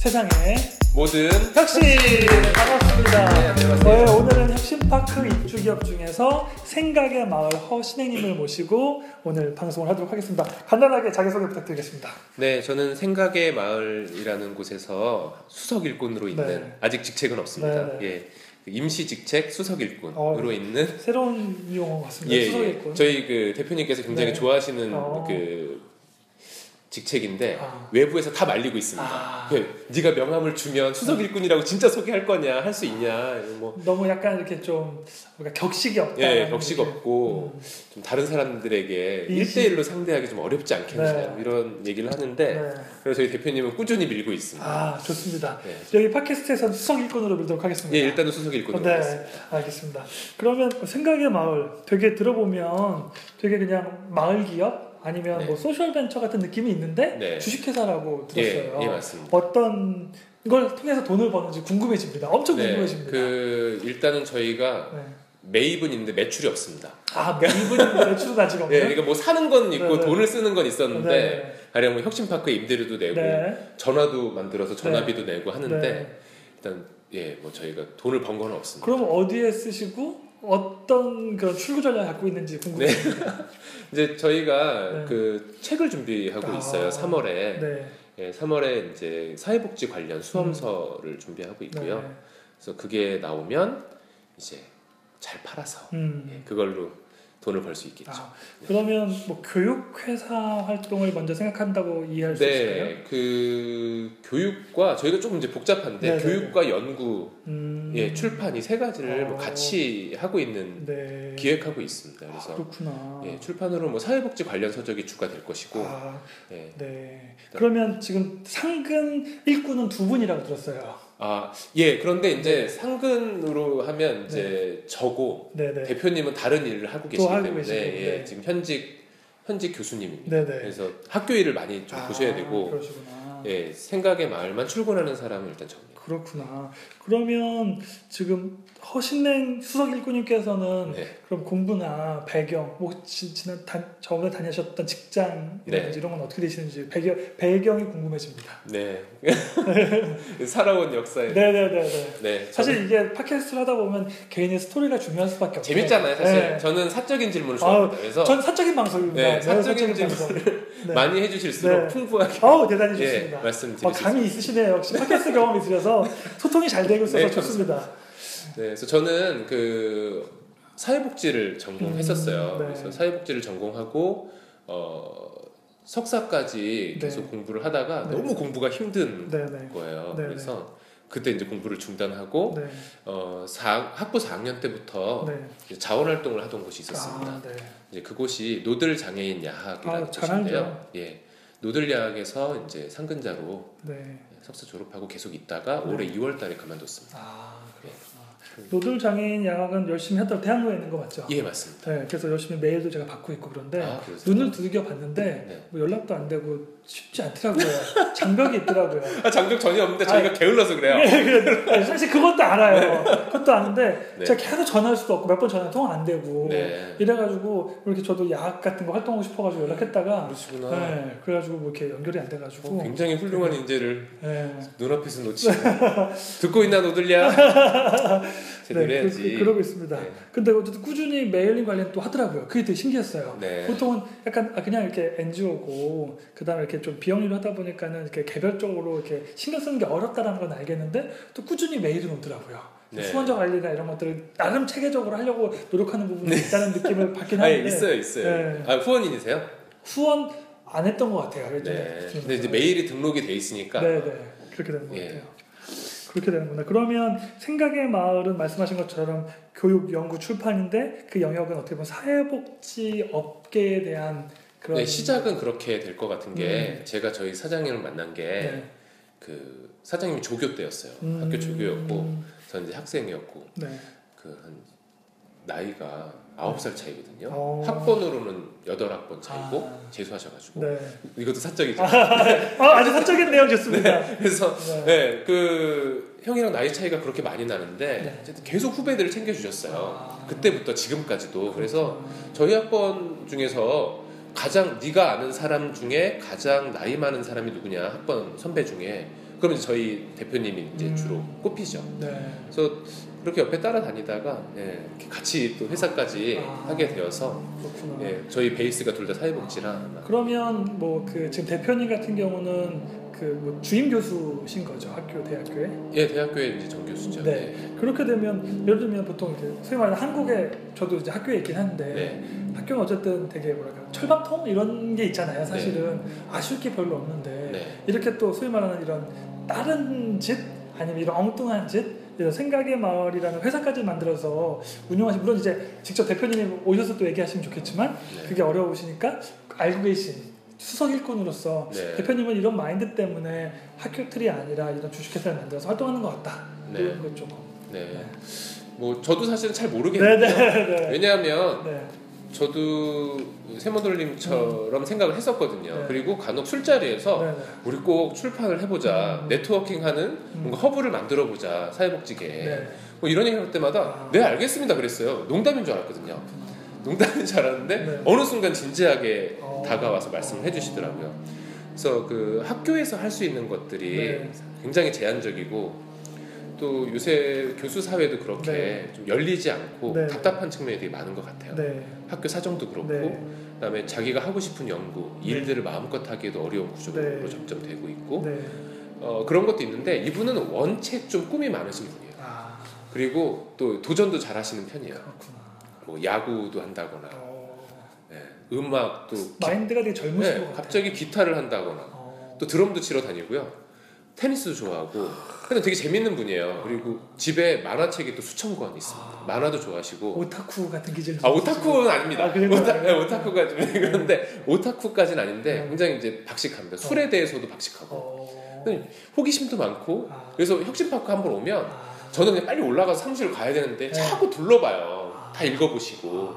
세상에 모든 혁신 반갑습니다. 네. 저희 오늘은 혁신파크 입주기업 중에서 생각의 마을 허신행님을 모시고 오늘 방송을 하도록 하겠습니다. 간단하게 자기소개 부탁드리겠습니다. 네, 저는 생각의 마을이라는 곳에서 수석 일꾼으로 있는 네. 아직 직책은 없습니다. 네, 네. 예, 그 임시 직책 수석 일꾼으로 어, 있는 새로운 용어 같습니다. 예, 수석 일꾼. 예. 저희 그 대표님께서 굉장히 네. 좋아하시는 어. 그 직책인데 아. 외부에서 다 말리고 있습니다. 아. 그, 네가 명함을 주면 수석 일꾼이라고 진짜 소개할 거냐, 할 수 있냐, 뭐 너무 약간 이렇게 좀 뭔가 격식이 없다. 예, 격식 없고 음. 좀 다른 사람들에게. 1대1로 상대하기 좀 어렵지 않겠냐 네. 이런 얘기를 하는데 네. 그래서 저희 대표님은 꾸준히 밀고 있습니다. 아 좋습니다. 네. 여기 팟캐스트에서는 수석 일꾼으로 밀도록 하겠습니다. 예, 일단은 수석 일꾼으로 네, 하겠습니다. 알겠습니다. 그러면 생각의 마을 되게 들어보면 되게 그냥 마을 기업 아니면 네. 뭐 소셜 벤처 같은 느낌이 있는데 네. 주식회사라고 예, 들었어요. 예, 맞습니다. 어떤 걸 통해서 돈을 버는지 궁금해집니다. 엄청 네, 궁금해집니다. 그 일단은 저희가 네. 매입은 있는데 매출이 없습니다. 아 매입은 매출은 아직 예, 없네. 그러니까 뭐 사는 건 있고 네, 네. 돈을 쓰는 건 있었는데 네. 가령 뭐 혁신파크 임대료도 내고 네. 전화도 만들어서 전화비도 내고 하는데 네. 일단 예, 뭐 저희가 돈을 번 건 없습니다. 그럼 어디에 쓰시고 어떤 그런 출구 전략 갖고 있는지 궁금해요. 이제 저희가 네. 그 책을 준비하고 아. 있어요. 3월에. 네. 예, 3월에 이제 사회복지 관련 수험서를 준비하고 있고요. 네. 그래서 그게 나오면 이제 잘 팔아서 음. 예, 그걸로 돈을 벌 수 있겠죠. 아, 그러면 뭐 교육회사 활동을 먼저 생각한다고 이해할 수 있을까요? 네, 그 교육과 저희가 조금 이제 복잡한데 네, 네, 교육과 연구, 음. 예, 출판 이 세 가지를 뭐 어. 같이 하고 있는 네. 기획하고 있습니다. 아, 그래서 그렇구나. 예, 출판으로 뭐 사회복지 관련 서적이 주가 될 것이고, 아, 예. 네. 그러면 지금 상근 일꾼은 두 분이라고 들었어요. 아, 예, 그런데 이제 상근으로 하면 이제 네. 저고 네, 네. 대표님은 다른 일을 하고 또 계시기 하고 때문에 계시고, 예, 네. 지금 현직 현직 교수님입니다. 네, 네. 그래서 학교 일을 많이 좀 아, 보셔야 되고, 그러시구나. 예, 생각의 마을만 출근하는 사람은 일단 저입니다. 그렇구나. 그러면 지금 허신행 수석 일꾼님께서는 네. 그럼 공부나 배경, 뭐 지, 지난 단, 저번에 다니셨던 직장이라든지 네. 이런 건 어떻게 되시는지 배경 배경이 궁금해집니다. 네, 살아온 역사에 네, 네, 네, 네. 네, 사실 이게 팟캐스트를 하다 보면 개인의 스토리가 중요할 수밖에 없어요. 재밌잖아요, 사실. 네. 저는 사적인 질문을 좋아합니다. 그래서 전 사적인 방송입니다. 네, 네, 사적인 방송. 네. 많이 해주실수록 네. 풍부하게 어우 대단히 예, 좋습니다. 어, 말씀드릴 수 감이 있으시네요. 역시 팟캐스트 경험이 있으셔서 소통이 잘 되고 있어서 네, 좋습니다. 네, 그래서 저는 그 사회복지를 전공했었어요. 음, 네. 그래서 사회복지를 전공하고 어, 석사까지 네. 계속 공부를 하다가 네. 너무 공부가 힘든 네, 네, 거예요. 네, 그래서 그때 이제 공부를 중단하고 네, 어, 사, 학부 4학년 때부터 자원 활동을 하던 곳이 있었습니다. 아, 네. 이제 그곳이 노들 장애인 야학이라는 아, 잘 곳인데요. 예, 노들 야학에서 이제 상근자로 네. 석사 졸업하고 계속 있다가 네. 올해 2월달에 그만뒀습니다. 아, 그렇구나. 노들 장애인 야학은 열심히 했다고 대학로에 있는 거 맞죠? 예, 맞습니다. 네, 그래서 열심히 메일도 제가 받고 있고 그런데 아? 눈을 두들겨 봤는데 네. 뭐 연락도 안 되고 쉽지 않더라고요. 장벽이 있더라고요. 아, 장벽 전혀 없는데 저희가 게을러서 그래요. 예, 그래. 네, 사실 그것도 알아요. 그것도 아는데 네. 제가 계속 전화할 수도 없고 몇 번 전화 통화 안 되고 네. 이래가지고 이렇게 저도 야학 같은 거 활동하고 싶어가지고 연락했다가 그러시구나. 네, 그래가지고 뭐 이렇게 연결이 안 돼가지고 어, 굉장히 훌륭한 인재를 네. 눈앞에서 놓치고 듣고 있나 노들야? 제대로 네, 해야지. 그, 러고 있습니다. 네. 근데 어쨌든 꾸준히 mailing 관련 또 하더라고요. 그게 되게 신기했어요. 네. 보통은 약간 아, 그냥 이렇게 NGO고 그다음에 이렇게 좀 비영리로 하다 보니까는 이렇게 개별적으로 이렇게 신경 쓰는 게 어렵다라는 건 알겠는데 또 꾸준히 메일은 오더라고요. 네. 후원자 관리나 이런 것들을 나름 체계적으로 하려고 노력하는 부분이 있다는 느낌을 받긴 아, 하는데 있어요, 있어요. 네. 아, 후원인이세요? 후원 안 했던 것 같아요. 예전에. 네. 근데 이제 메일이 등록이 돼 있으니까. 네, 네. 그렇게 되는 것 예. 같아요. 그렇게 되는구나. 그러면 생각의 마을은 말씀하신 것처럼 교육, 연구, 출판인데 그 영역은 어떻게 보면 사회복지 업계에 대한 그런 네, 시작은 그렇게 될 것 같은 게 제가 저희 사장님을 만난 게 네. 그 사장님이 조교 때였어요. 음, 학교 조교였고 저는 이제 학생이었고 네. 그한 나이가 아홉 살 차이거든요. 어. 학번으로는 여덟 학번 차이고 아. 재수하셔가지고 네. 이것도 사적이죠. 아, 아주 사적인 내용 좋습니다. 그래서 네. 네, 그 형이랑 나이 차이가 그렇게 많이 나는데 네. 계속 후배들을 챙겨주셨어요. 아. 그때부터 지금까지도 그래서 저희 학번 중에서 가장 네가 아는 사람 중에 가장 나이 많은 사람이 누구냐 학번 선배 중에 그러면 저희 대표님이 이제 음. 주로 꼽히죠. 네. 그래서 그렇게 옆에 따라다니다가 예, 같이 또 회사까지 아. 하게 되어서 그렇구나. 예, 저희 베이스가 둘 다 사회복지라 그러면 뭐 그 지금 대표님 같은 경우는 그 뭐 주임 교수신 거죠 학교 대학교에 예 대학교에 이제 정교수죠. 네. 그렇게 되면 예를 들면 보통 이제 소위 말하는 한국에 저도 이제 학교에 있긴 한데 네. 학교는 어쨌든 되게 뭐랄까 철밥통 이런 게 있잖아요 사실은 아쉬울 게 별로 없는데 네. 이렇게 또 소위 말하는 이런 다른 짓 아니면 이런 엉뚱한 짓 이런 생각의 마을이라는 회사까지 만들어서 운영하시 물론 이제 직접 대표님이 오셔서 또 얘기하시면 좋겠지만 네. 그게 어려우시니까 알고 계신 수석 일꾼으로서 네. 대표님은 이런 마인드 때문에 학교 틀이 아니라 이런 주식회사를 만들어서 활동하는 것 같다 네. 이런 것 조금 네. 뭐 저도 사실은 잘 모르겠는데 네네네 왜냐하면 네. 저도 세모돌님처럼 생각을 했었거든요. 네. 그리고 간혹 술자리에서 네 네 우리 꼭 출판을 해보자, 음. 네트워킹하는 뭔가 허브를 만들어 보자 사회복지계. 네. 뭐 이런 얘기 할 때마다 아. 네 알겠습니다 그랬어요. 농담인 줄 알았거든요. 농담인 줄 알았는데 네. 어느 순간 진지하게 어. 다가와서 말씀을 해주시더라고요. 그래서 그 학교에서 할 수 있는 것들이 네. 굉장히 제한적이고 또 요새 교수 사회도 그렇게 네. 좀 열리지 않고 네. 답답한 측면이 되게 많은 것 같아요. 네. 학교 사정도 그렇고 네. 그다음에 자기가 하고 싶은 연구 일들을 마음껏 하기에도 어려운 구조로 네. 점점 되고 있고 네. 어, 그런 것도 있는데 이분은 원체 좀 꿈이 많으신 분이에요. 아 그리고 또 도전도 잘하시는 편이에요. 그렇구나 뭐 야구도 한다거나 어, 네, 음악도 기- 마인드가 되게 젊으신 네, 것 같아요 갑자기 기타를 한다거나 어. 또 드럼도 치러 다니고요. 테니스도 좋아하고 근데 되게 재밌는 분이에요. 그리고 집에 만화책이 또 수천 권 있습니다. 아. 만화도 좋아하시고 오타쿠 같은 기질 아 오타쿠는 아닙니다. 아? 오타, 네, 오타쿠가 좀 그런데 오타쿠까지는 아닌데 네. 굉장히 이제 박식합니다. 술에 대해서도 박식하고 어. 호기심도 많고 아. 그래서 혁신파크 한 번 오면 아. 저는 그냥 빨리 올라가서 사무실 가야 되는데 네. 자꾸 둘러봐요. 아. 다 읽어보시고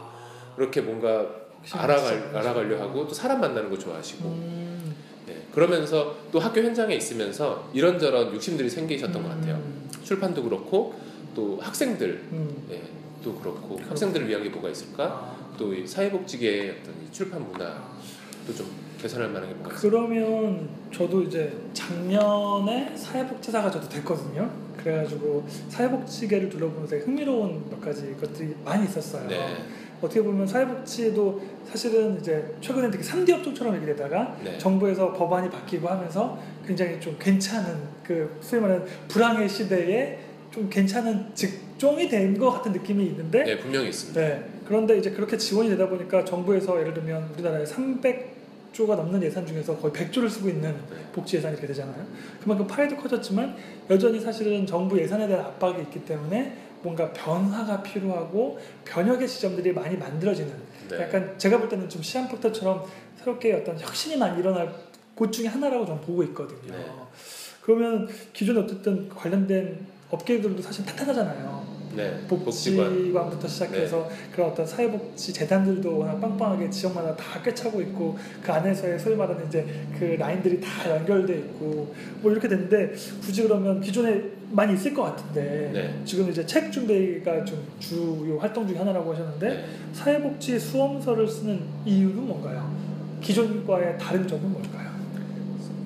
그렇게 뭔가 알아갈, 알아가려 하고 또 사람 만나는 거 좋아하시고 음. 네. 그러면서 또 학교 현장에 있으면서 이런저런 욕심들이 생기셨던 것 같아요. 음. 출판도 그렇고 또 학생들 음. 네, 또 그렇고 학생들을 위한 게 뭐가 있을까? 아. 또이 사회복지계의 어떤 이 출판 문화도 좀 개선할 만한 게 뭐가 있을까? 그러면 저도 이제 작년에 사회복지사가 저도 됐거든요. 그래가지고 사회복지계를 둘러보면서 흥미로운 몇 가지 것들이 많이 있었어요. 네, 어떻게 보면 사회복지도 사실은 이제 최근에 되게 3D 업종처럼 얘기 되다가 네. 정부에서 법안이 바뀌고 하면서 굉장히 좀 괜찮은 그 소위 말하는 불황의 시대에 좀 괜찮은 직종이 된 것 같은 느낌이 있는데 네, 분명히 있습니다. 네. 그런데 이제 그렇게 지원이 되다 보니까 정부에서 예를 들면 우리나라에 300조가 넘는 예산 중에서 거의 100조를 쓰고 있는 네. 복지 예산이 이렇게 되잖아요. 그만큼 파이도 커졌지만 여전히 사실은 정부 예산에 대한 압박이 있기 때문에 뭔가 변화가 필요하고 변혁의 지점들이 많이 만들어지는 네. 약간 제가 볼 때는 좀 시한폭탄처럼 새롭게 어떤 혁신이 많이 일어날 곳 중에 하나라고 저는 보고 있거든요. 네. 그러면 기존에 어쨌든 관련된 업계들도 사실 탄탄하잖아요. 네, 복지관. 복지관부터 시작해서 그런 어떤 사회복지 재단들도 워낙 빵빵하게 지역마다 다 꿰차고 있고 그 안에서의 소위 말하는 이제 그 라인들이 다 연결돼 있고 뭐 이렇게 됐는데 굳이 그러면 기존에 많이 있을 것 같은데 네. 지금 이제 책 준비가 좀 주요 활동 중에 하나라고 하셨는데 네. 사회복지 수험서를 쓰는 이유는 뭔가요? 기존과의 다른 점은 뭘까요?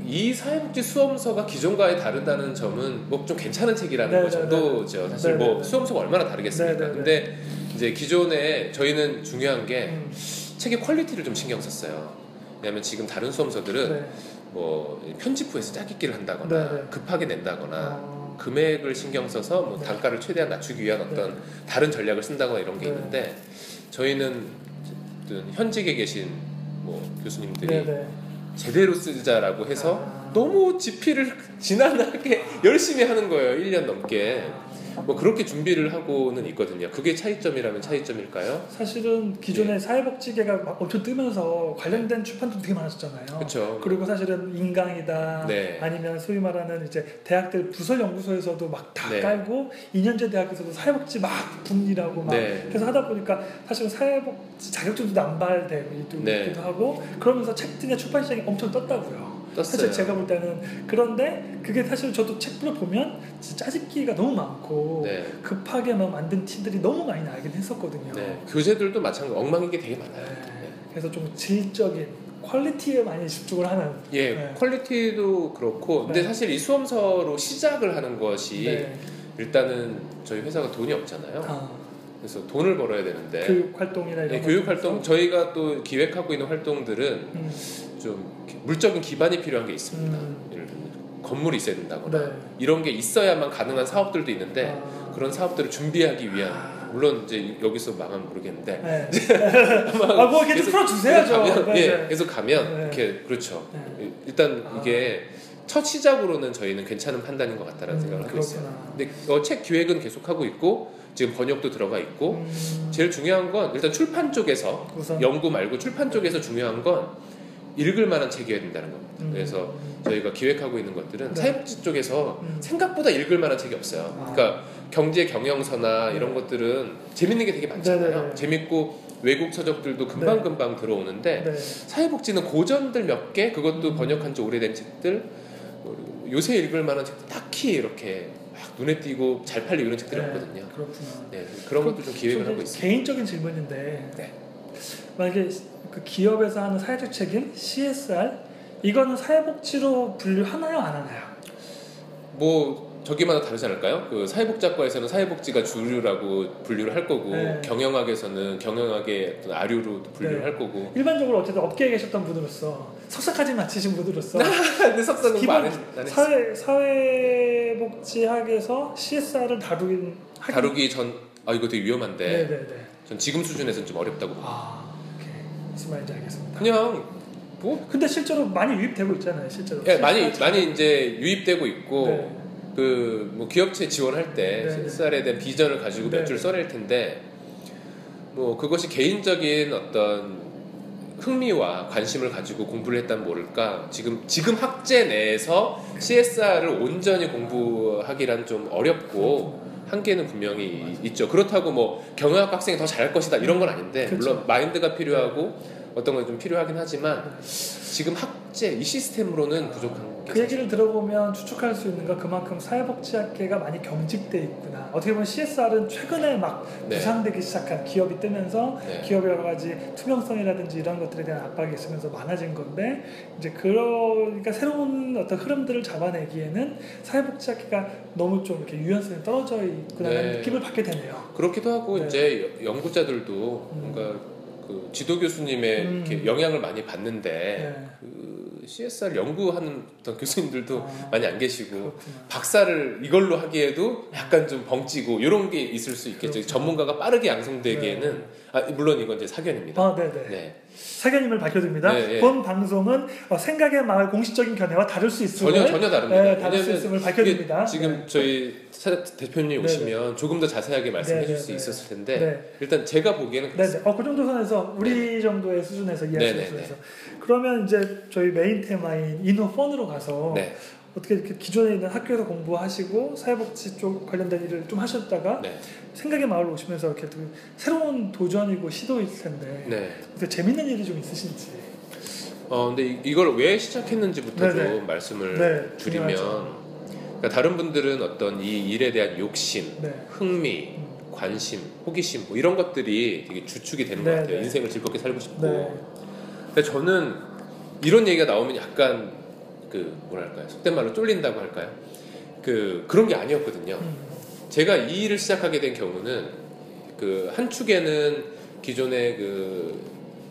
이 사회복지 수험서가 기존과의 다르다는 점은 뭐 좀 괜찮은 책이라는 네, 거 네, 정도죠. 사실 네, 네, 뭐 네. 수험서가 얼마나 다르겠습니까? 네, 네, 네. 근데 이제 기존에 저희는 중요한 게 음, 책의 quality를 좀 신경 썼어요. 왜냐하면 지금 다른 수험서들은 네. 뭐 편집부에서 짜깁기를 한다거나 네, 네. 급하게 낸다거나 어, 금액을 신경 써서 뭐 네. 단가를 최대한 낮추기 위한 어떤 다른 전략을 쓴다거나 이런 게 네. 있는데 저희는 현직에 계신 뭐 교수님들이 네, 네. 제대로 쓰자라고 해서 아. 너무 집필을 지난하게 열심히 하는 거예요. 1년 넘게. 뭐 그렇게 준비를 하고는 있거든요. 그게 차이점이라면 차이점일까요? 사실은 기존에 사회복지계가 막 엄청 뜨면서 관련된 출판도 되게 많았었잖아요. 그렇죠. 그리고 사실은 인강이다 네. 아니면 소위 말하는 이제 대학들 부설 연구소에서도 막다 네. 깔고 2년제 대학에서도 사회복지 막 분리라고 막 네. 해서 하다 보니까 사실은 사회복지 자격증도 남발되기도 네. 하고 그러면서 책들의 출판 시장이 엄청 떴다고요. 떴어요. 사실 제가 볼 때는 그런데 그게 사실 저도 책들을 보면 짜집기가 너무 많고 네. 급하게 막 만든 티들이 너무 많이 나긴 했었거든요. 네. 교재들도 마찬가지 엉망인 게 되게 많아요. 네. 네. 그래서 좀 질적인 quality에 많이 집중을 하는. 예, 네. quality도 그렇고, 근데 네. 사실 이 수험서로 시작을 하는 것이 네. 일단은 저희 회사가 돈이 없잖아요. 아, 그래서 돈을 벌어야 되는데, 교육 활동이나 이런 네, 것 교육 활동. 저희가 또 기획하고 있는 활동들은 음, 좀 물적인 기반이 필요한 게 있습니다. 음. 예를 들면 건물이 있어야 된다거나 네. 이런 게 있어야만 가능한 사업들도 있는데 아, 그런 사업들을 준비하기 위한 물론 이제 여기서 망하면 모르겠는데 네. 아, 뭐 이렇게 좀 계속- 풀어주세요, 계속 가면, 네, 예, 네. 계속 가면 네. 이렇게 그렇죠. 네. 일단 아. 이게 첫 시작으로는 저희는 괜찮은 판단인 것 같다라는 음, 생각을 하고 있어요. 그렇구나. 근데 어, 책 기획은 계속 하고 있고 지금 번역도 들어가 있고 음, 제일 중요한 건 일단 출판 쪽에서 우선 연구 말고 출판 쪽에서 중요한 건 읽을 만한 책이어야 된다는 겁니다. 음, 그래서 저희가 기획하고 있는 것들은 네. 사회복지 쪽에서 음. 생각보다 읽을 만한 책이 없어요. 아. 그러니까 경제 경영서나 이런 네. 것들은 재밌는 게 되게 많잖아요. 네네네. 재밌고 외국 서적들도 금방 금방 들어오는데 네. 사회복지는 고전들 몇 개, 그것도 번역한 지 오래된 책들, 뭐 요새 읽을 만한 책들 딱히 이렇게 막 눈에 띄고 잘 팔리고 이런 책들이 네, 없거든요. 그렇구나. 네, 그런 것도 좀 기획을 좀 하고 있어요. 개인적인 질문인데 네. 만약에 그 기업에서 하는 사회적 책임 CSR 이거는 사회복지로 분류 하나요 안 하나요? 뭐 저기마다 다르지 않을까요? 그 사회복지학과에서는 사회복지가 주류라고 분류를 할 거고 네. 경영학에서는 경영학의 아류로 분류를 네. 할 거고. 일반적으로 어쨌든 업계에 계셨던 분으로서 석사까지 마치신 분으로서 근데 석사 공부 안, 했, 안. 사회 사회복지학에서 CSR을 다루긴 하긴- 다루기 전, 아 이거 되게 위험한데, 네네네. 전 지금 수준에서는 좀 어렵다고 봅니다. 아 무슨 말인지 알겠습니다. 그냥 뭐 근데 실제로 많이 유입되고 있잖아요, 실제로. 예, 많이 많이 이제 유입되고 있고 네. 그뭐 기업체 지원할 때 네, CSR에 대한 비전을 가지고 네. 몇줄 써낼 텐데 뭐 그것이 개인적인 어떤 흥미와 관심을 가지고 공부를 했다면 모를까 지금 지금 학제 내에서 CSR을 온전히 공부하기란 좀 어렵고 한계는 분명히 있죠. 그렇다고 뭐 경영학 학생이 더 잘할 것이다 이런 건 아닌데 그렇죠. 물론 마인드가 필요하고 어떤 건 좀 필요하긴 하지만 지금 학제 이 시스템으로는 부족한 게 그 얘기를 들어보면 추측할 수 있는 건 그만큼 사회복지학계가 많이 경직돼 있구나. 어떻게 보면 CSR은 최근에 막 네. 부상되기 시작한 기업이 뜨면서 네. 기업의 여러 가지 투명성이라든지 이런 것들에 대한 압박이 있으면서 많아진 건데 이제 그러니까 새로운 어떤 흐름들을 잡아내기에는 사회복지학계가 너무 좀 이렇게 유연성이 떨어져 있구나라는 네. 느낌을 받게 되네요. 그렇기도 하고 네. 이제 연구자들도 음. 뭔가 그 지도 교수님의 음. 영향을 많이 받는데 네. 그 CSR 연구하는 어떤 교수님들도 아, 많이 안 계시고 그렇구나. 박사를 이걸로 하기에도 약간 좀 벙찌고 이런 게 있을 수 있겠죠. 그렇구나. 전문가가 빠르게 양성되기에는 네. 아, 물론 이건 이제 사견입니다. 아, 네네. 네. 사견임을 밝혀드립니다. 네, 네. 본 방송은 어, 생각의 마을 공식적인 견해와 다를 수 있음을 전혀 전혀 다릅니다. 네, 다를 수 있음을 밝혀드립니다. 지금 네. 저희 사- 대표님 네, 오시면 조금 더 자세하게 말씀해 네, 줄 네, 수 네. 있었을 텐데 네. 일단 제가 보기에는 네, 네. 어, 그 정도 선에서 우리 정도의 수준에서 이해할 수 네, 네, 있어서 그러면 이제 저희 메인 테마인 이노펀으로 가서 네. 어떻게 이렇게 기존에 있는 학교에서 공부하시고 사회복지 쪽 관련된 일을 좀 하셨다가 네. 생각의 마을로 오시면서 이렇게 또 새로운 도전이고 시도일 텐데 네. 어떻게 재밌는 일이 좀 있으신지 어 근데 이- 이걸 왜 시작했는지부터 네네. 좀 말씀을 네, 중요하죠. 그러니까 다른 분들은 어떤 이 일에 대한 욕심, 네. 흥미, 음. 관심, 호기심 뭐 이런 것들이 되게 주축이 되는 네, 것 같아요. 네. 인생을 즐겁게 살고 싶고. 네. 근데 저는 이런 얘기가 나오면 약간 그 뭐랄까요 속된 말로 쫄린다고 할까요? 그 그런 게 아니었거든요. 음. 제가 이 일을 시작하게 된 경우는 그 한 축에는 기존의 그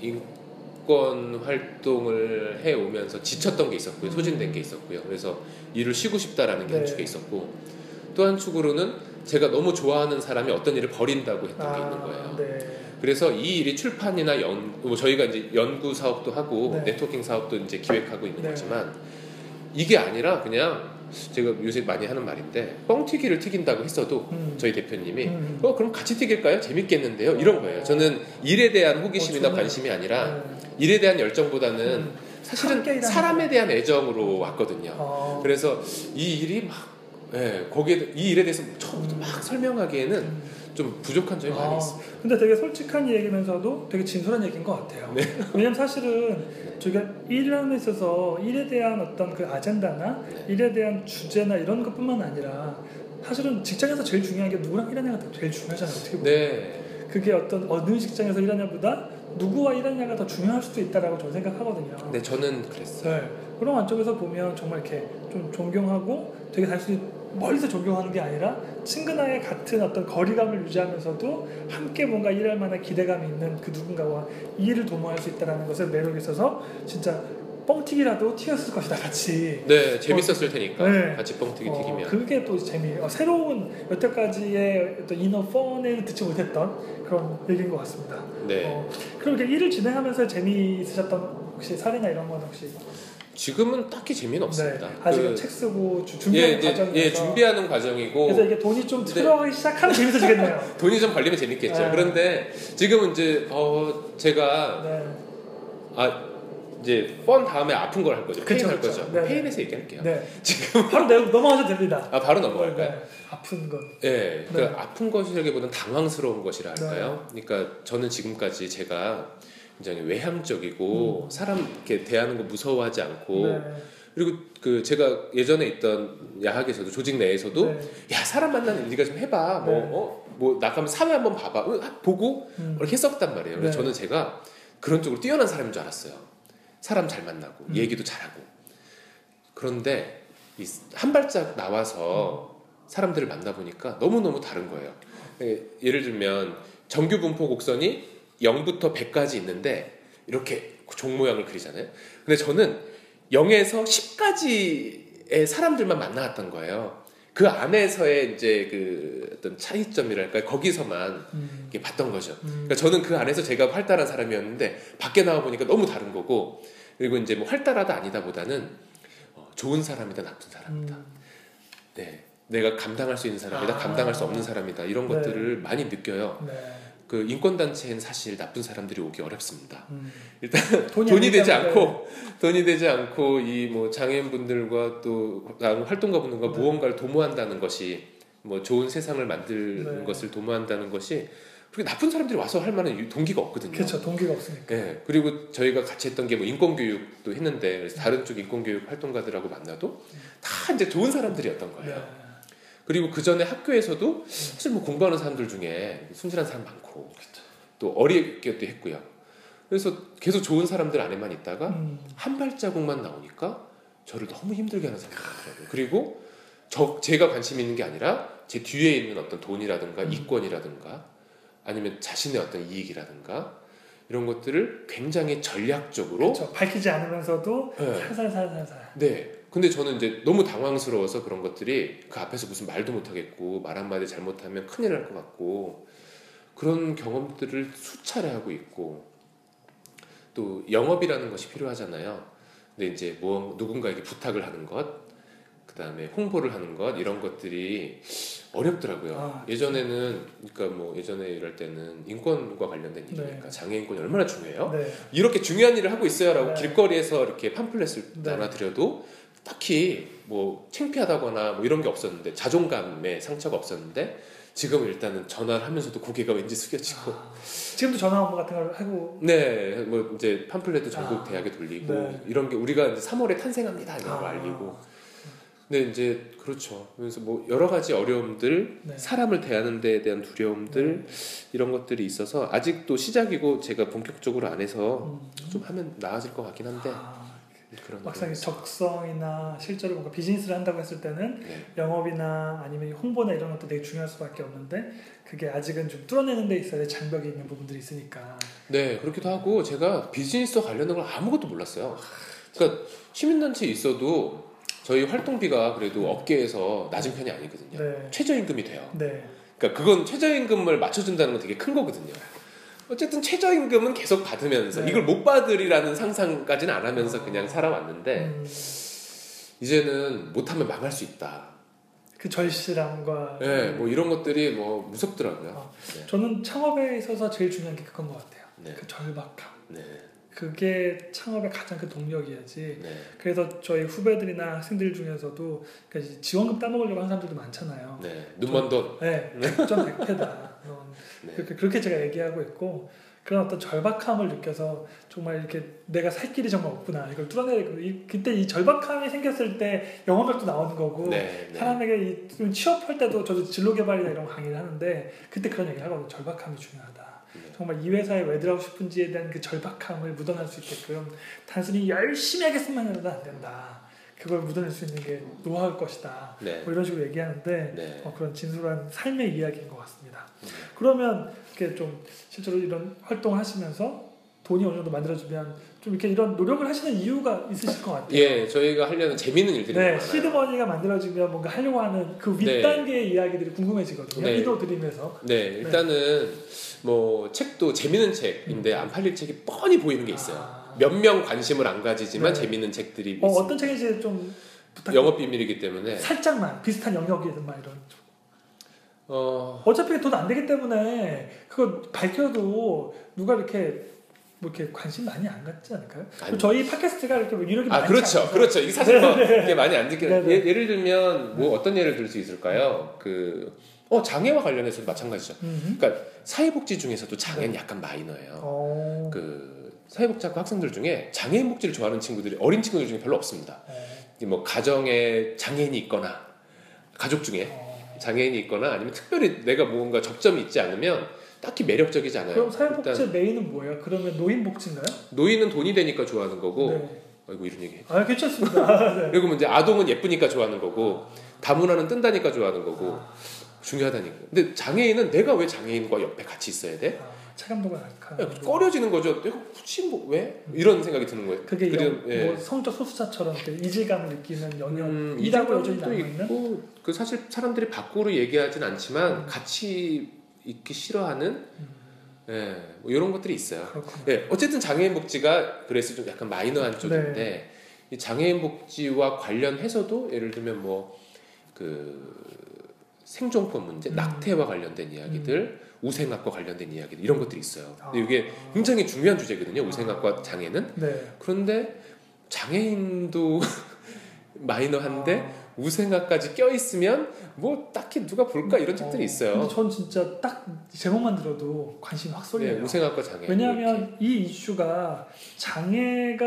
인권 활동을 해 오면서 지쳤던 게 있었고요, 소진된 게 있었고요. 그래서 일을 쉬고 싶다라는 게한 네. 축에 있었고 또 한 축으로는 제가 너무 좋아하는 사람이 어떤 일을 버린다고 했던 게 있는 거예요. 네. 그래서 이 일이 출판이나 연, 뭐 저희가 이제 연구 사업도 하고 네. 네트워킹 사업도 이제 기획하고 있는 네. 거지만 이게 아니라 그냥 제가 요새 많이 하는 말인데 뻥튀기를 튀긴다고 했어도 음. 저희 대표님이 음. 어 그럼 같이 튀길까요? 재밌겠는데요? 이런 거예요. 저는 일에 대한 호기심이나 어, 관심이 아니라 네. 일에 대한 열정보다는 음. 사실은 사람에 대한 애정으로 왔거든요. 어. 그래서 이 일이 막 예, 거기에 이 일에 대해서 처음부터 막 설명하기에는 음. 좀 부족한 점이 많이 아, 있어요. 근데 되게 솔직한 얘기면서도 되게 진솔한 얘기인 것 같아요. 네. 왜냐면 사실은 저희가 일하는 데 있어서 일에 대한 어떤 그 아젠다나 네. 일에 대한 주제나 이런 것뿐만 아니라 사실은 직장에서 제일 중요한 게 누구랑 일하냐가 제일 중요하잖아요. 어떻게 보면. 네. 그게 어떤 어느 직장에서 일하냐보다 누구와 일하냐가 더 중요할 수도 있다라고 저는 생각하거든요. 네, 저는 그랬어요. 네. 그런 관점에서 보면 정말 이렇게 좀 존경하고 되게 단순히 멀리서 존경하는 게 아니라 친근하게 같은 어떤 거리감을 유지하면서도 함께 뭔가 일할 만한 기대감이 있는 그 누군가와 이 일을 도모할 수 있다는 것을 매력이 있어서 진짜 뻥튀기라도 튀었을 것이다 같이 네, 재밌었을 테니까 네. 같이 뻥튀기 어, 튀기면. 그게 또 재미 어, 새로운 여태까지의 어떤 이너 펀에는 듣지 못했던 그런 얘기인 것 같습니다. 네. 어, 그럼 이렇게 일을 진행하면서 재미있으셨던 혹시 사례나 이런 건 혹시 지금은 딱히 재미는 없습니다. 네, 아직은 그- 책 쓰고 주- 예, 준비하는 이제, 과정에서 예, 준비하는 과정이고 그래서 이게 돈이 좀 네. 들어가기 시작하면 재밌어지겠네요. 돈이 좀 걸리면 재밌겠죠. 네. 그런데 지금은 이제 어 제가 네. 아 이제 fun 다음에 아픈 걸 할 거죠. pain 그쵸, 할 그쵸. 거죠. 네. pain에서 얘기할게요. 네. 지금 바로 내, 넘어가셔도 됩니다. 아 바로 넘어갈까요? 네. 아픈 건. 예, 그 네. 아픈 것이라기보다는 당황스러운 것이라 할까요? 그러니까 저는 지금까지 제가 굉장히 외향적이고 사람 이렇게 대하는 거 무서워하지 않고 음. 네. 그리고 그 제가 예전에 있던 야학에서도 조직 내에서도 네. 야 사람 만나는 네가 좀 해봐 네. 뭐어 뭐 나가면 사회 한번 봐봐 어, 보고 음. 이렇게 했었단 말이에요. 그래서 네. 저는 제가 그런 쪽으로 뛰어난 사람인 줄 알았어요. 사람 잘 만나고 음. 얘기도 잘하고 그런데 이한 발짝 나와서 사람들을 만나 보니까 너무 너무 다른 거예요. 예, 예를 들면 정규 분포 곡선이 0부터 100까지 있는데 이렇게 종 모양을 그리잖아요. 근데 저는 0에서 10까지의 사람들만 만나왔던 거예요. 그 안에서의 이제 그 어떤 차이점이랄까 거기서만 음. 봤던 거죠. 음. 그러니까 저는 그 안에서 제가 활달한 사람이었는데 밖에 나와 보니까 너무 다른 거고 그리고 이제 뭐 활달하다 아니다보다는 어, 좋은 사람이다 나쁜 사람이다. 음. 네, 내가 감당할 수 있는 사람이다 아. 감당할 수 없는 사람이다 이런 네. 것들을 많이 느껴요. 네. 그 인권 단체엔 사실 나쁜 사람들이 오기 어렵습니다. 음. 일단 돈이, 돈이 안 되지. 않고 돈이 되지 않고 이 뭐 장애인분들과 또 다른 활동가분들과 네. 무언가를 도모한다는 것이 뭐 좋은 세상을 만드는 네. 것을 도모한다는 것이 그렇게 나쁜 사람들이 와서 할 만한 유- 동기가 없거든요. 그렇죠. 동기가 없으니까. 예, 그리고 저희가 같이 했던 게 뭐 인권 교육도 했는데 그래서 다른 쪽 인권 교육 활동가들하고 만나도 다 이제 좋은 사람들이었던 거예요. 네. 그리고 그 전에 학교에서도 사실 뭐 공부하는 사람들 중에 순진한 사람 많고 또 어리게도 했고요. 그래서 계속 좋은 사람들 안에만 있다가 음. 한 발자국만 나오니까 저를 너무 힘들게 하는 사람이 많더라고요. 그리고 저 제가 관심 있는 게 아니라 제 뒤에 있는 어떤 돈이라든가 음. 이권이라든가 아니면 자신의 어떤 이익이라든가 이런 것들을 굉장히 전략적으로 그렇죠. 밝히지 않으면서도 네. 살살살살살. 네. 근데 저는 이제 너무 당황스러워서 그런 것들이 그 앞에서 무슨 말도 못 하겠고 말 한마디 잘못하면 큰일 날 것 같고 그런 경험들을 수차례 하고 있고 또 영업이라는 것이 필요하잖아요. 근데 이제 뭐 누군가에게 부탁을 하는 것, 그 다음에 홍보를 하는 것 이런 것들이 어렵더라고요. 아, 예전에는 그러니까 뭐 예전에 이럴 때는 인권과 관련된 일이니까 네. 장애 인권이 얼마나 중요해요. 네. 이렇게 중요한 일을 하고 있어요라고 네. 길거리에서 이렇게 팜플렛을 네. 나눠드려도 딱히 뭐 창피하다거나 뭐 이런 게 없었는데 자존감에 상처가 없었는데 지금은 일단은 전화를 하면서도 고개가 왠지 숙여지고 아, 지금도 전화 업무 같은 걸 하고 네뭐 이제 팜플렛도 전국 아, 대학에 돌리고 네. 이런 게 우리가 이제 3월에 탄생합니다 이런 거 아. 알리고 근데 이제 그렇죠 그래서 뭐 여러 가지 어려움들 네. 사람을 대하는 데에 대한 두려움들 이런 것들이 있어서 아직도 시작이고 제가 본격적으로 안 해서 음. 좀 하면 나아질 것 같긴 한데 아, 막상 이 적성이나 실제로 뭔가 비즈니스를 한다고 했을 때는 네. 영업이나 아니면 홍보나 이런 것도 되게 중요할 수밖에 없는데 그게 아직은 좀 뚫어내는 데 있어야 장벽이 있는 부분들이 있으니까 네 그렇기도 하고 제가 비즈니스와 관련된 걸 아무것도 몰랐어요 그러니까 시민단체에 있어도 저희 활동비가 그래도 업계에서 낮은 편이 아니거든요 네. 최저임금이 돼요 네. 그러니까 그건 최저임금을 맞춰준다는 건 되게 큰 거거든요 어쨌든 최저임금은 계속 받으면서 네. 이걸 못 받으리라는 상상까지는 안 하면서 그냥 살아왔는데 음, 이제는 못하면 망할 수 있다 그 절실함과 네, 뭐 이런 것들이 뭐 무섭더라고요 아, 네. 저는 창업에 있어서 제일 중요한 게 그건 것 같아요. 네. 그 절박함. 네, 그게 창업의 가장 큰 동력이야지. 네, 그래서 저희 후배들이나 학생들 중에서도 그러니까 지원금 따먹으려고 하는 사람들도 많잖아요. 네. 눈먼 돈 네, 100점 100패다. 네. 그렇게, 제가 얘기하고 있고 그런 어떤 절박함을 느껴서 정말 이렇게 내가 살 길이 정말 없구나 이걸 뚫어내고 이, 그때 이 절박함이 생겼을 때 영업력도 나오는 거고 네, 네. 사람에게 이, 좀 취업할 때도 저도 진로 개발이나 이런 거 강의를 하는데 그때 그런 얘기를 하거든요 절박함이 중요하다 정말 이 회사에 왜 들어가고 싶은지에 대한 그 절박함을 묻어낼 수 있게끔 단순히 열심히 하겠으면 해도 안 된다. 그걸 묻어낼 수 있는 게 노하우일 것이다. 네. 뭐 이런 식으로 얘기하는데 네. 어, 그런 진솔한 삶의 이야기인 것 같습니다. 음. 그러면 이렇게 좀 실제로 이런 활동을 하시면서 돈이 어느 정도 만들어지면 좀 이렇게 이런 노력을 하시는 이유가 있으실 것 같아요. 예, 저희가 하려는 재밌는 일들이 네, 많아요. 시드머니가 만들어지면 뭔가 하려고 하는 그 네. 윗단계의 이야기들이 궁금해지거든요. 네. 이도 드리면서. 네, 일단은 뭐 책도 재밌는 책인데 안 팔릴 책이 뻔히 보이는 게 있어요. 아. 몇 명 관심을 안 가지지만 네. 재밌는 책들이 어, 있습니다. 어떤 책인지 좀 부탁. 영업 비밀이기 때문에 살짝만 비슷한 영역이든 막 이런. 어, 어차피 돈 안 되기 때문에 그거 밝혀도 누가 이렇게 뭐 이렇게 관심 많이 안 갖지 않을까요? 아니. 저희 팟캐스트가 이렇게 뭐 유력이 아 많지 그렇죠, 않아서 그렇죠. 이게 사실 뭐 네, 네. 이게 많이 안 듣긴 네, 네. 예, 예를 들면 뭐 어떤 예를 들 수 있을까요? 그 어, 장애와 관련해서도 마찬가지죠. 음. 그러니까 사회복지 중에서도 장애는 약간 마이너예요. 어. 그 사회복지학과 학생들 중에 장애인 복지를 좋아하는 친구들이 어린 친구들 중에 별로 없습니다. 어. 이게 뭐 가정에 장애인이 있거나 가족 중에 어. 장애인이 있거나 아니면 특별히 내가 뭔가 접점이 있지 않으면 딱히 매력적이지 않아요. 그럼 사회복지 메인은 뭐예요? 그러면 노인 복지인가요? 노인은 돈이 되니까 좋아하는 거고, 네. 아이고 이런 얘기. 아 괜찮습니다. 네. 그리고 이제 아동은 예쁘니까 좋아하는 거고, 다문화는 뜬다니까 좋아하는 거고, 중요하다니까. 근데 장애인은 내가 왜 장애인과 옆에 같이 있어야 돼? 아, 차감도가 야, 약한. 꺼려지는 거죠. 내가 굳이 뭐 왜? 이런 생각이 드는 거예요. 그게 영, 예. 뭐 성적 소수자처럼 이렇게 이질감을 느끼는 음, 영역이라고 여전히 이질감도 남아 있는. 그 사실 사람들이 밖으로 얘기하진 않지만 음. 같이 있기 싫어하는 음, 예, 뭐 이런 것들이 있어요. 그렇군요. 예, 어쨌든 장애인 복지가 그래서 좀 약간 마이너한 쪽인데 네. 이 장애인 복지와 관련해서도 예를 들면 뭐 그 생존권 문제, 음. 낙태와 관련된 이야기들, 우생학과 관련된 이야기들 이런 것들이 있어요. 근데 아. 이게 굉장히 중요한 주제거든요. 우생학과 장애는 네. 그런데 장애인도 마이너한데 아. 우생학까지 껴 있으면 뭐 딱히 누가 볼까 이런 책들이 있어요. 근데 전 진짜 딱 제목만 들어도 관심 확 네, 쏠려요. 우생학과 장애. 이렇게. 왜냐하면 이 이슈가 장애가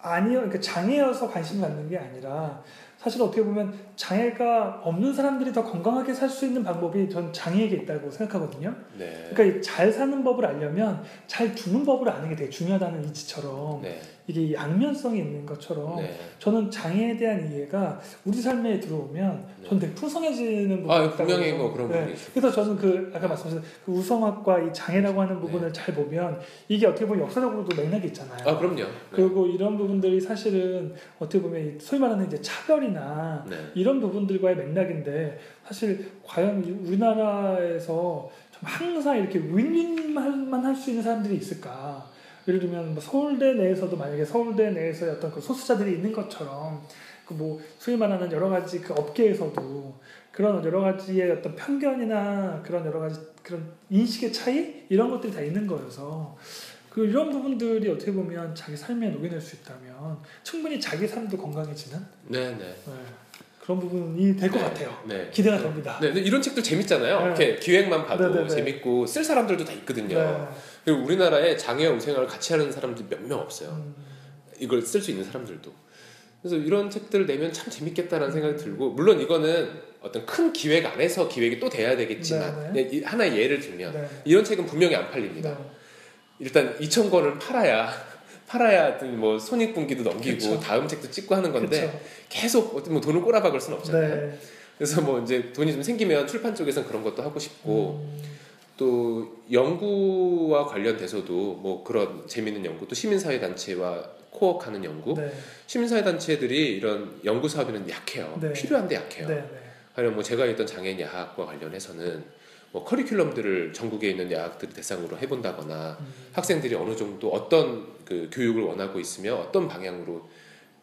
아니어 그러니까 장애여서 관심 갖는 게 아니라 사실 어떻게 보면 장애가 없는 사람들이 더 건강하게 살 수 있는 방법이 전 장애에게 있다고 생각하거든요. 네. 그러니까 이잘 사는 법을 알려면 잘 두는 법을 아는 게 되게 중요하다는 이치처럼 네. 이게 양면성이 있는 것처럼 네. 저는 장애에 대한 이해가 우리 삶에 들어오면 전 되게 풍성해지는 부분이 아, 분명히. 뭐 그런 네. 부분이 있어요. 그래서 저는 그 아까 말씀하신 그 우성학과 이 장애라고 하는 부분을 잘 보면 이게 어떻게 보면 역사적으로도 맥락이 있잖아요. 아, 그럼요. 네. 그리고 이런 부분들이 사실은 어떻게 보면 이 소위 말하는 이제 차별이나 네. 이런 부분들과의 맥락인데 사실 과연 이 우리나라에서 좀 항상 이렇게 윈윈만 할 수 있는 사람들이 있을까? 예를 들면 뭐 서울대 내에서도 만약에 서울대 내에서의 어떤 그 소수자들이 있는 것처럼 그 뭐 소위 말하는 여러 가지 그 업계에서도 그런 여러 가지의 어떤 편견이나 그런 여러 가지 그런 인식의 차이 이런 것들이 다 있는 거여서 그 이런 부분들이 어떻게 보면 자기 삶에 녹여낼 수 있다면 충분히 자기 삶도 건강해지는 네, 네. 네, 그런 부분이 될것 네. 같아요. 네. 기대가 됩니다. 네, 이런 책들 재밌잖아요. 네. 이렇게 기획만 봐도 네, 네, 네. 재밌고 쓸 사람들도 다 있거든요. 네. 그리고 우리나라에 장애와 우생학을 같이 하는 사람들이 몇명 없어요. 음, 이걸 쓸 수 있는 사람들도. 그래서 이런 책들을 내면 참 재밌겠다라는 생각이 들고 물론 이거는 어떤 큰 기획 안에서 기획이 또 돼야 되겠지만 네, 이- 하나의 예를 들면 네. 이런 책은 분명히 안 팔립니다. 네. 일단 2천 권을 팔아야 팔아야 뭐 손익분기도 넘기고 그쵸. 다음 책도 찍고 하는 건데 그쵸. 계속 어떤 뭐 돈을 꼬라박을 수는 없잖아요. 네. 그래서 뭐 이제 돈이 좀 생기면 출판 쪽에서는 그런 것도 하고 싶고 음, 또 연구와 관련돼서도 뭐 그런 재밌는 연구 또 시민사회 단체와 코어하는 연구 네. 시민사회 단체들이 이런 연구 사업에는 약해요 네. 필요한데 약해요 네. 네. 하여튼 뭐 제가 있던 장애인 야학과 관련해서는 뭐 커리큘럼들을 전국에 있는 야학들을 대상으로 해본다거나 음, 학생들이 어느 정도 어떤 그 교육을 원하고 있으며 어떤 방향으로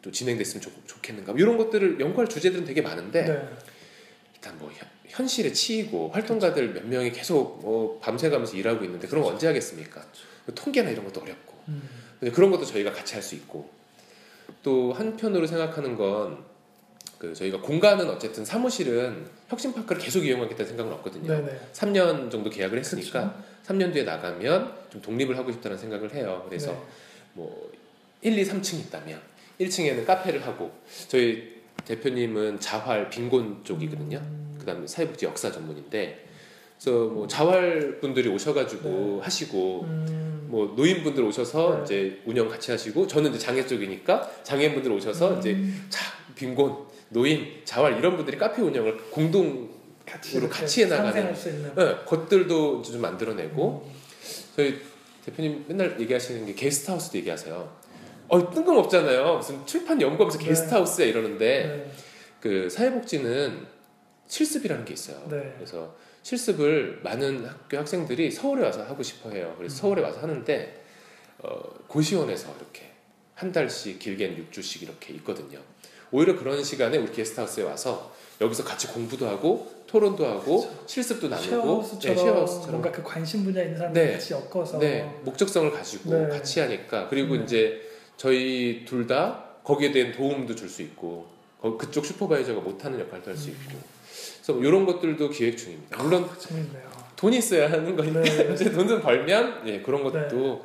또 진행됐으면 좋, 좋겠는가 뭐 이런 것들을 연구할 주제들은 되게 많은데 네. 일단 뭐 현, 현실에 치이고 활동가들 몇 명이 계속 뭐 밤새가면서 일하고 있는데 그런 거 언제 하겠습니까? 통계나 이런 것도 어렵고 음, 근데 그런 것도 저희가 같이 할 수 있고 또 한편으로 생각하는 건 그 저희가 공간은 어쨌든 사무실은 혁신파크를 계속 이용하겠다는 생각은 없거든요. 네. 네. 3년 정도 계약을 했으니까 3년 뒤에 나가면 좀 독립을 하고 싶다는 생각을 해요. 그래서 네. 뭐 1, 2, 3층 있다면 1층에는 카페를 하고 저희 대표님은 자활 빈곤 쪽이거든요. 음, 그다음에 사회복지 역사 전문인데 그래서 뭐 자활 분들이 오셔가지고 하시고 음, 뭐 노인분들 오셔서 네. 이제 운영 같이 하시고 저는 이제 장애 쪽이니까 장애인분들 오셔서 음, 이제 자 빈곤 노인 자활 이런 분들이 카페 운영을 공동 같이 으로 같이 해나가는 네, 것들도 좀 만들어내고 음, 저희 대표님 맨날 얘기하시는 게 게스트하우스도 얘기하세요. 어 뜬금없잖아요. 무슨 출판 연구하면서 네. 게스트하우스야 이러는데 네, 그 사회복지는 실습이라는 게 있어요. 네. 그래서 실습을 많은 학교 학생들이 서울에 와서 하고 싶어 해요. 그래서 음. 서울에 와서 하는데 어, 고시원에서 이렇게 한 달씩 길게는 6주씩 이렇게 있거든요. 오히려 그런 시간에 우리 게스트하우스에 와서 여기서 같이 공부도 하고 토론도 하고 실습도 나누고 쉐어하우스처럼 네, 쉐어하우스처럼 뭔가 그 관심 분야 있는 사람들 네. 같이 엮어서 네, 목적성을 가지고 네. 같이 하니까 그리고 네. 이제 저희 둘 다 거기에 대한 도움도 줄 수 있고 거- 그쪽 슈퍼바이저가 못하는 역할도 할수 음. 있고 그래서 이런 것들도 기획 중입니다. 물론 아. 돈이 있어야 하는 거니까 네. 이제 돈 좀 벌면 예, 그런 것도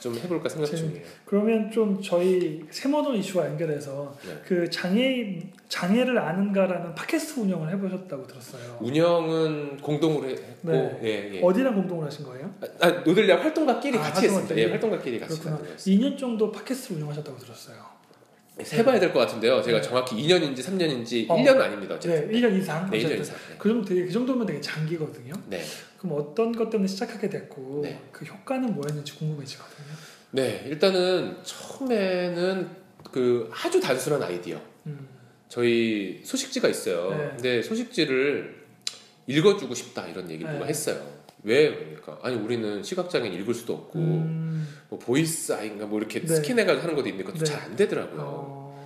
좀 해볼까 생각 재밌- 중이에요. 그러면 좀 저희 세모노 이슈와 연결해서 네. 그 장애 장애를 아는가라는 팟캐스트 운영을 해보셨다고 들었어요. 운영은 공동으로 했고 네. 예, 예. 어디랑 공동을 하신 거예요? 아, 노들야 활동가끼리 아, 같이 했습니다. 활동가끼리? 예, 활동가끼리 같이 그렇구나. 만든 거였어요. 2년 정도 팟캐스트 운영하셨다고 들었어요. 세봐야 될 것 같은데요. 제가 네. 정확히 2년인지 3년인지 어. 1년은 아닙니다. 네, 어쨌든. 1년 이상. 네, 1년 어쨌든. 이상. 네. 그 정도 되게 그 정도면 되게 장기거든요. 네. 그럼 어떤 것 때문에 시작하게 됐고 네. 그 효과는 뭐였는지 궁금해지거든요. 네, 일단은 처음에는 그 아주 단순한 아이디어. 음, 저희 소식지가 있어요. 네. 근데 소식지를 읽어주고 싶다 이런 얘기를 누가 네. 했어요. 왜 그러니까 아니 우리는 시각장애인 읽을 수도 없고 음, 뭐 보이스아이인가 뭐 이렇게 네. 스캔해가지고 하는 것도 있는데 그것도 네. 잘안 되더라고요. 어,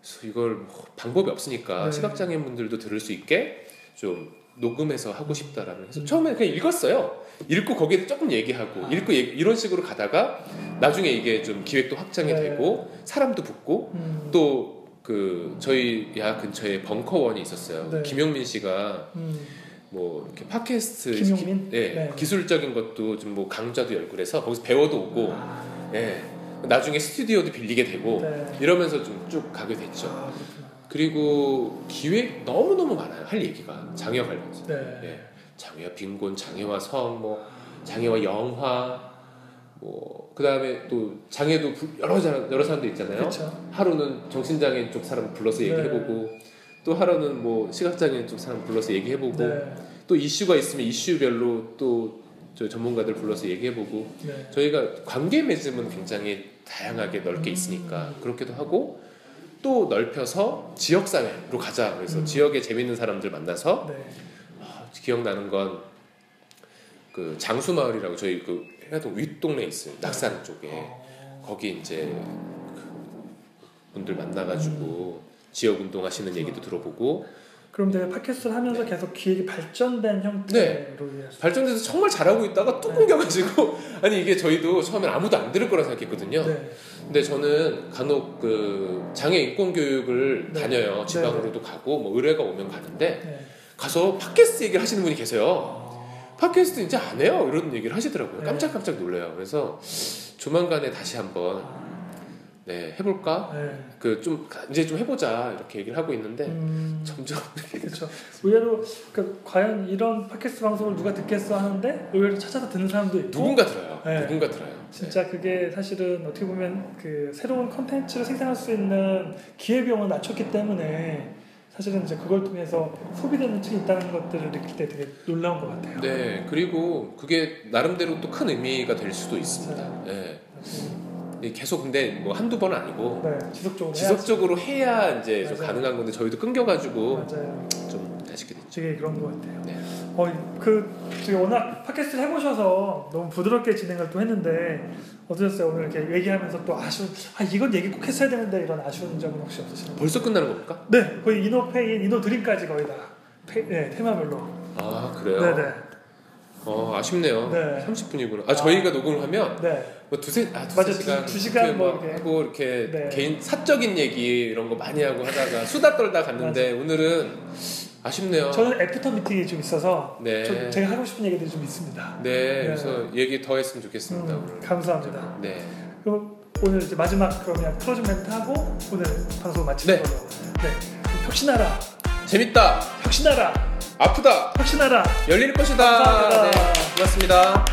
그래서 이걸 뭐 방법이 없으니까 네. 시각장애인 분들도 들을 수 있게 좀 녹음해서 하고 싶다라는 해서 음. 처음에 그냥 읽었어요. 읽고 거기에 조금 얘기하고 아. 읽고 얘기- 이런 식으로 가다가 나중에 이게 좀 기획도 확장이 네. 되고 사람도 붙고 음, 또그 저희 야 근처에 벙커원이 있었어요. 네. 김용민 씨가 음, 뭐 이렇게 팟캐스트 김용민? 기, 예, 네. 기술적인 것도 좀 뭐 강좌도 열고 그래서 거기서 배워도 오고 아, 예. 나중에 스튜디오도 빌리게 되고 네. 이러면서 좀 쭉 가게 됐죠. 아. 그리고 기획 너무 너무 많아요. 할 얘기가 장애와 관련해서. 네. 예. 장애와 빈곤, 장애와 성, 뭐 장애와 영화, 뭐 그다음에 또 장애도 부- 여러 여러 사람들 있잖아요. 그렇죠. 하루는 정신장애인 쪽 사람 불러서 네. 얘기해보고 또 하루는 뭐 시각장애인 쪽 사람 불러서 얘기해보고 네. 또 이슈가 있으면 이슈별로 또 저 전문가들 불러서 얘기해보고 네. 저희가 관계 맺음은 굉장히 다양하게 넓게 음. 있으니까 그렇게도 하고 또 넓혀서 지역 사회로 가자 그래서 음. 지역에 재밌는 사람들 만나서 네. 아, 기억나는 건 그 장수마을이라고 저희 그 해동 윗동네에 있어요 낙산 쪽에 어, 거기 이제 그 분들 만나가지고 지역 운동하시는 얘기도 들어보고 그럼 내가 팟캐스트를 하면서 계속 기획이 발전된 형태로 이해해서 발전돼서 정말 잘하고 있다가 또 끊겨가지고 아니 이게 저희도 처음엔 아무도 안 들을 거라 생각했거든요. 네. 근데 저는 간혹 그 장애 인권 교육을 네. 다녀요. 지방으로도 가고 뭐 의뢰가 오면 가는데 네. 가서 팟캐스트 얘기를 하시는 분이 계세요. 어, 팟캐스트 이제 안 해요. 이런 얘기를 하시더라고요. 네. 깜짝깜짝 놀래요. 그래서 조만간에 다시 한번 아, 네, 해볼까? 네. 그좀 이제 좀 해보자 이렇게 얘기를 하고 있는데 음, 점점 그렇죠. 의외로 그 과연 이런 팟캐스트 방송을 누가 듣겠어 하는데 의외로 찾아서 듣는 사람도 있고 누군가 들어요. 네. 누군가 들어요. 진짜 그게 사실은 어떻게 보면 그 새로운 컨텐츠를 생산할 수 있는 기회비용을 낮췄기 때문에 사실은 이제 그걸 통해서 소비되는 층이 있다는 것들을 느낄 때 되게 놀라운 것 같아요. 네, 그리고 그게 나름대로 또 큰 의미가 될 수도 있습니다. 네. 이게 계속 근데 뭐 한두 번 아니고 네, 지속적으로 지속적으로 해야 이제 좀 맞아요. 가능한 건데 저희도 끊겨가지고. 맞아요. 좀 아쉽게 됐죠. 되게 그런 것 같아요. 네. 어, 그 되게 워낙 팟캐스트를 해보셔서 너무 부드럽게 진행을 또 했는데 어떠셨어요? 오늘 이렇게 얘기하면서 또 아쉬운 아 이건 얘기 꼭 했어야 되는데 이런 아쉬운 점은 혹시 없으신가요? 벌써 끝나는 겁니까? 네, 거의 이노페인, 이노드림까지 거의 다 페, 네, 테마별로. 아 그래요? 네네. 어 아쉽네요. 네. 30분이구나. 아 저희가 녹음을 하면 네. 뭐 두세 아 두세 맞아, 두- 시간 두 시간 뭐막 이렇게. 하고 이렇게 네. 개인 사적인 얘기 이런 거 많이 하고 하다가 수다 떨다 갔는데 오늘은 아쉽네요. 저는 after meeting이 좀 있어서 네. 좀 제가 하고 싶은 얘기들이 좀 있습니다. 네, 그래서 얘기 더 했으면 좋겠습니다. 음. 감사합니다. 네. 그럼 오늘 이제 마지막 그러면 closing 멘트 하고 오늘 방송 마치는 네. 걸로. 네. 혁신하라. 재밌다. 혁신하라. 아프다 혁신하라. 열릴 것이다 감사합니다. 네, 고맙습니다